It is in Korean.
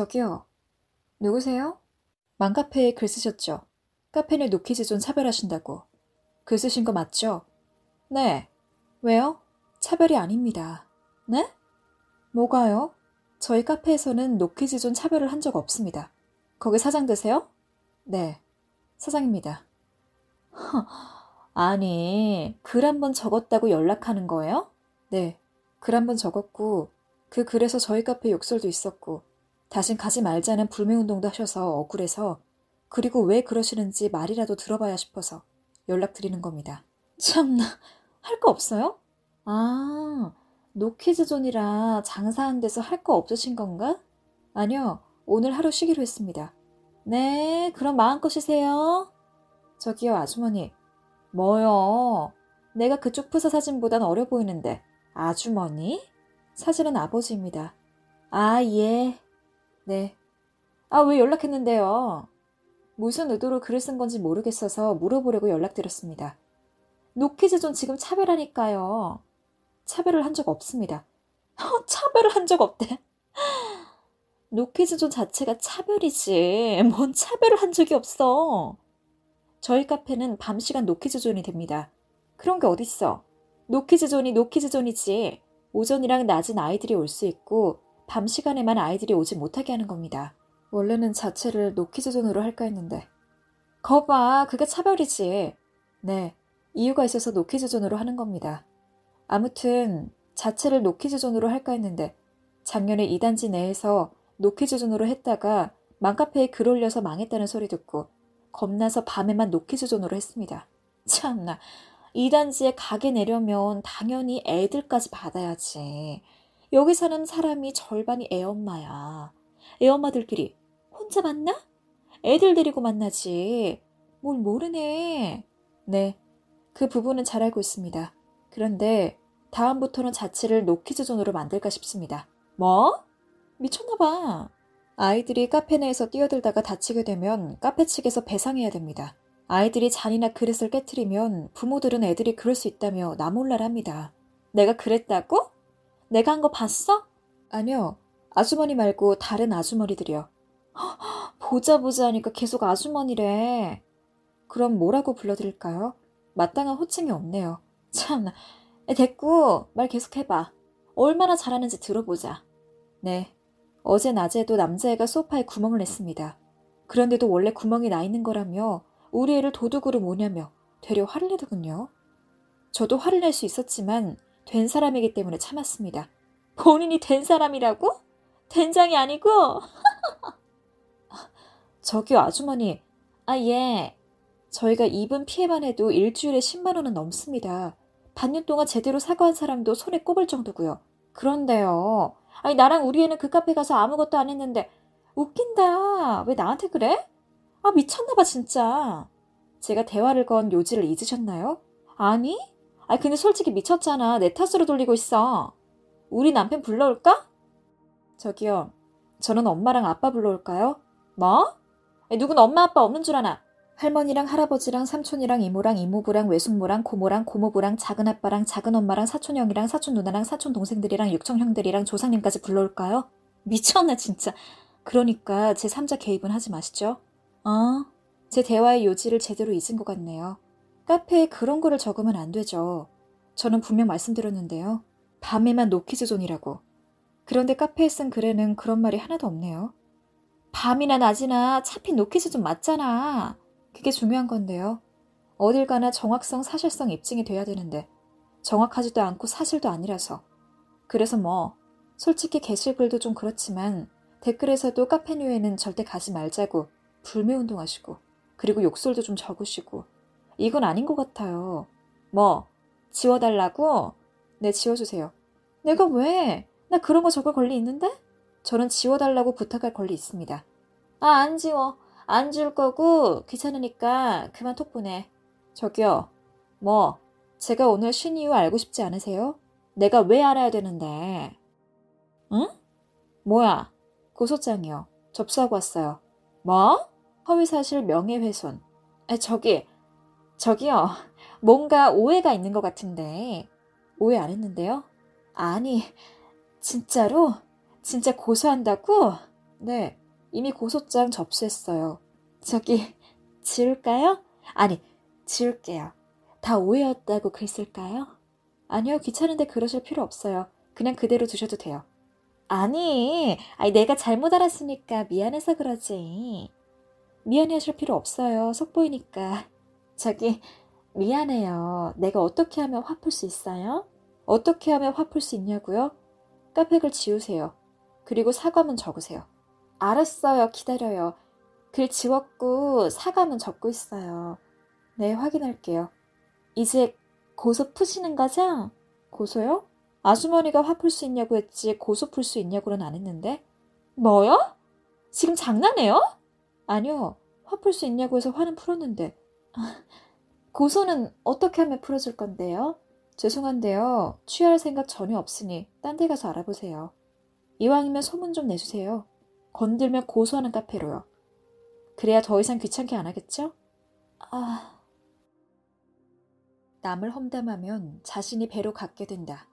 저기요. 누구세요? 맘카페에 글 쓰셨죠? 카페 내 노키즈존 차별하신다고. 글 쓰신 거 맞죠? 네. 왜요? 차별이 아닙니다. 네? 뭐가요? 저희 카페에서는 노키즈존 차별을 한 적 없습니다. 거기 사장 되세요? 네. 사장입니다. 허, 아니, 글 한 번 적었다고 연락하는 거예요? 네. 글 한 번 적었고, 그 글에서 저희 카페 욕설도 있었고, 다신 가지 말자는 불매운동도 하셔서 억울해서, 그리고 왜 그러시는지 말이라도 들어봐야 싶어서 연락드리는 겁니다. 참나, 할 거 없어요? 아, 노키즈존이라 장사한 데서 할 거 없으신 건가? 아니요, 오늘 하루 쉬기로 했습니다. 네, 그럼 마음껏 쉬세요. 저기요, 아주머니. 뭐요? 내가 그쪽 프사 사진보단 어려 보이는데, 아주머니? 사진은 아버지입니다. 아, 예. 네. 아, 왜 연락했는데요? 무슨 의도로 글을 쓴 건지 모르겠어서 물어보려고 연락드렸습니다. 노키즈 존 지금 차별하니까요. 차별을 한 적 없습니다. 어, 차별을 한 적 없대. 노키즈 존 자체가 차별이지. 뭔 차별을 한 적이 없어. 저희 카페는 밤 시간 노키즈 존이 됩니다. 그런 게 어딨어. 노키즈 존이 노키즈 존이지. 오전이랑 낮은 아이들이 올 수 있고 밤 시간에만 아이들이 오지 못하게 하는 겁니다. 원래는 자체를 노키즈존으로 할까 했는데. 거봐, 그게 차별이지. 네, 이유가 있어서 노키즈존으로 하는 겁니다. 아무튼 자체를 노키즈존으로 할까 했는데 작년에 이단지 내에서 노키즈존으로 했다가 맘카페에 글 올려서 망했다는 소리 듣고 겁나서 밤에만 노키즈존으로 했습니다. 참나, 이단지에 가게 내려면 당연히 애들까지 받아야지. 여기 사는 사람이 절반이 애엄마야. 애엄마들끼리 혼자 만나? 애들 데리고 만나지. 뭘 모르네. 네, 그 부분은 잘 알고 있습니다. 그런데 다음부터는 자체를 노키즈 존으로 만들까 싶습니다. 뭐? 미쳤나봐. 아이들이 카페 내에서 뛰어들다가 다치게 되면 카페 측에서 배상해야 됩니다. 아이들이 잔이나 그릇을 깨뜨리면 부모들은 애들이 그럴 수 있다며 나몰라랍니다. 내가 그랬다고? 내가 한 거 봤어? 아니요. 아주머니 말고 다른 아주머니들이요. 보자 보자 하니까 계속 아주머니래. 그럼 뭐라고 불러드릴까요? 마땅한 호칭이 없네요. 참, 됐고 말 계속해봐. 얼마나 잘하는지 들어보자. 네. 어제 낮에도 남자애가 소파에 구멍을 냈습니다. 그런데도 원래 구멍이 나 있는 거라며 우리 애를 도둑으로 모냐며 되려 화를 내더군요. 저도 화를 낼 수 있었지만 된 사람이기 때문에 참았습니다. 본인이 된 사람이라고? 된장이 아니고? 저기요, 아주머니. 아, 예. 저희가 입은 피해만 해도 일주일에 10만 원은 넘습니다. 반년 동안 제대로 사과한 사람도 손에 꼽을 정도고요. 그런데요. 아니, 나랑 우리 애는 그 카페 가서 아무것도 안 했는데, 웃긴다. 왜 나한테 그래? 아, 미쳤나봐, 진짜. 제가 대화를 건 요지를 잊으셨나요? 아니? 아니, 근데 솔직히 미쳤잖아. 내 탓으로 돌리고 있어. 우리 남편 불러올까? 저기요. 저는 엄마랑 아빠 불러올까요? 뭐? 누군 엄마 아빠 없는 줄 아나? 할머니랑 할아버지랑 삼촌이랑 이모랑 이모부랑 외숙모랑 고모랑 고모부랑 작은 아빠랑 작은 엄마랑 사촌 형이랑 사촌 누나랑 사촌 동생들이랑 육청 형들이랑 조상님까지 불러올까요? 미쳤나 진짜. 그러니까 제 3자 개입은 하지 마시죠. 어? 제 대화의 요지를 제대로 잊은 것 같네요. 카페에 그런 거를 적으면 안 되죠. 저는 분명 말씀드렸는데요. 밤에만 노키즈 존이라고. 그런데 카페에 쓴 글에는 그런 말이 하나도 없네요. 밤이나 낮이나 어차피 노키즈 존 맞잖아. 그게 중요한 건데요. 어딜 가나 정확성, 사실성 입증이 돼야 되는데 정확하지도 않고 사실도 아니라서. 그래서 뭐 솔직히 게시글도 좀 그렇지만 댓글에서도 카페뉴에는 절대 가지 말자고 불매운동하시고 그리고 욕설도 좀 적으시고 이건 아닌 것 같아요. 뭐 지워달라고? 네 지워주세요. 내가 왜? 나 그런 거 적을 권리 있는데? 저는 지워달라고 부탁할 권리 있습니다. 아 안 지워. 안 줄 거고 귀찮으니까 그만 톡 보내. 저기요. 뭐 제가 오늘 쉰 이유 알고 싶지 않으세요? 내가 왜 알아야 되는데. 응? 뭐야? 고소장이요. 접수하고 왔어요. 뭐? 허위사실 명예훼손. 아, 저기, 저기요. 뭔가 오해가 있는 것 같은데. 오해 안 했는데요? 아니, 진짜로? 진짜 고소한다고? 네, 이미 고소장 접수했어요. 저기, 지울까요? 아니, 지울게요. 다 오해였다고 글 쓸까요? 아니요, 귀찮은데 그러실 필요 없어요. 그냥 그대로 두셔도 돼요. 아니, 아니, 내가 잘못 알았으니까 미안해서 그러지. 미안해 하실 필요 없어요. 속 보이니까. 저기, 미안해요. 내가 어떻게 하면 화 풀 수 있어요? 어떻게 하면 화 풀 수 있냐고요? 카페글 지우세요. 그리고 사과문 적으세요. 알았어요. 기다려요. 글 지웠고 사과문 적고 있어요. 네, 확인할게요. 이제 고소 푸시는 거죠? 고소요? 아주머니가 화 풀 수 있냐고 했지 고소 풀 수 있냐고는 안 했는데. 뭐요? 지금 장난해요? 아니요. 화 풀 수 있냐고 해서 화는 풀었는데. 고소는 어떻게 하면 풀어줄 건데요? 죄송한데요. 취하할 생각 전혀 없으니 딴 데 가서 알아보세요. 이왕이면 소문 좀 내주세요. 건들면 고소하는 카페로요. 그래야 더 이상 귀찮게 안 하겠죠? 아... 남을 험담하면 자신이 배로 갖게 된다.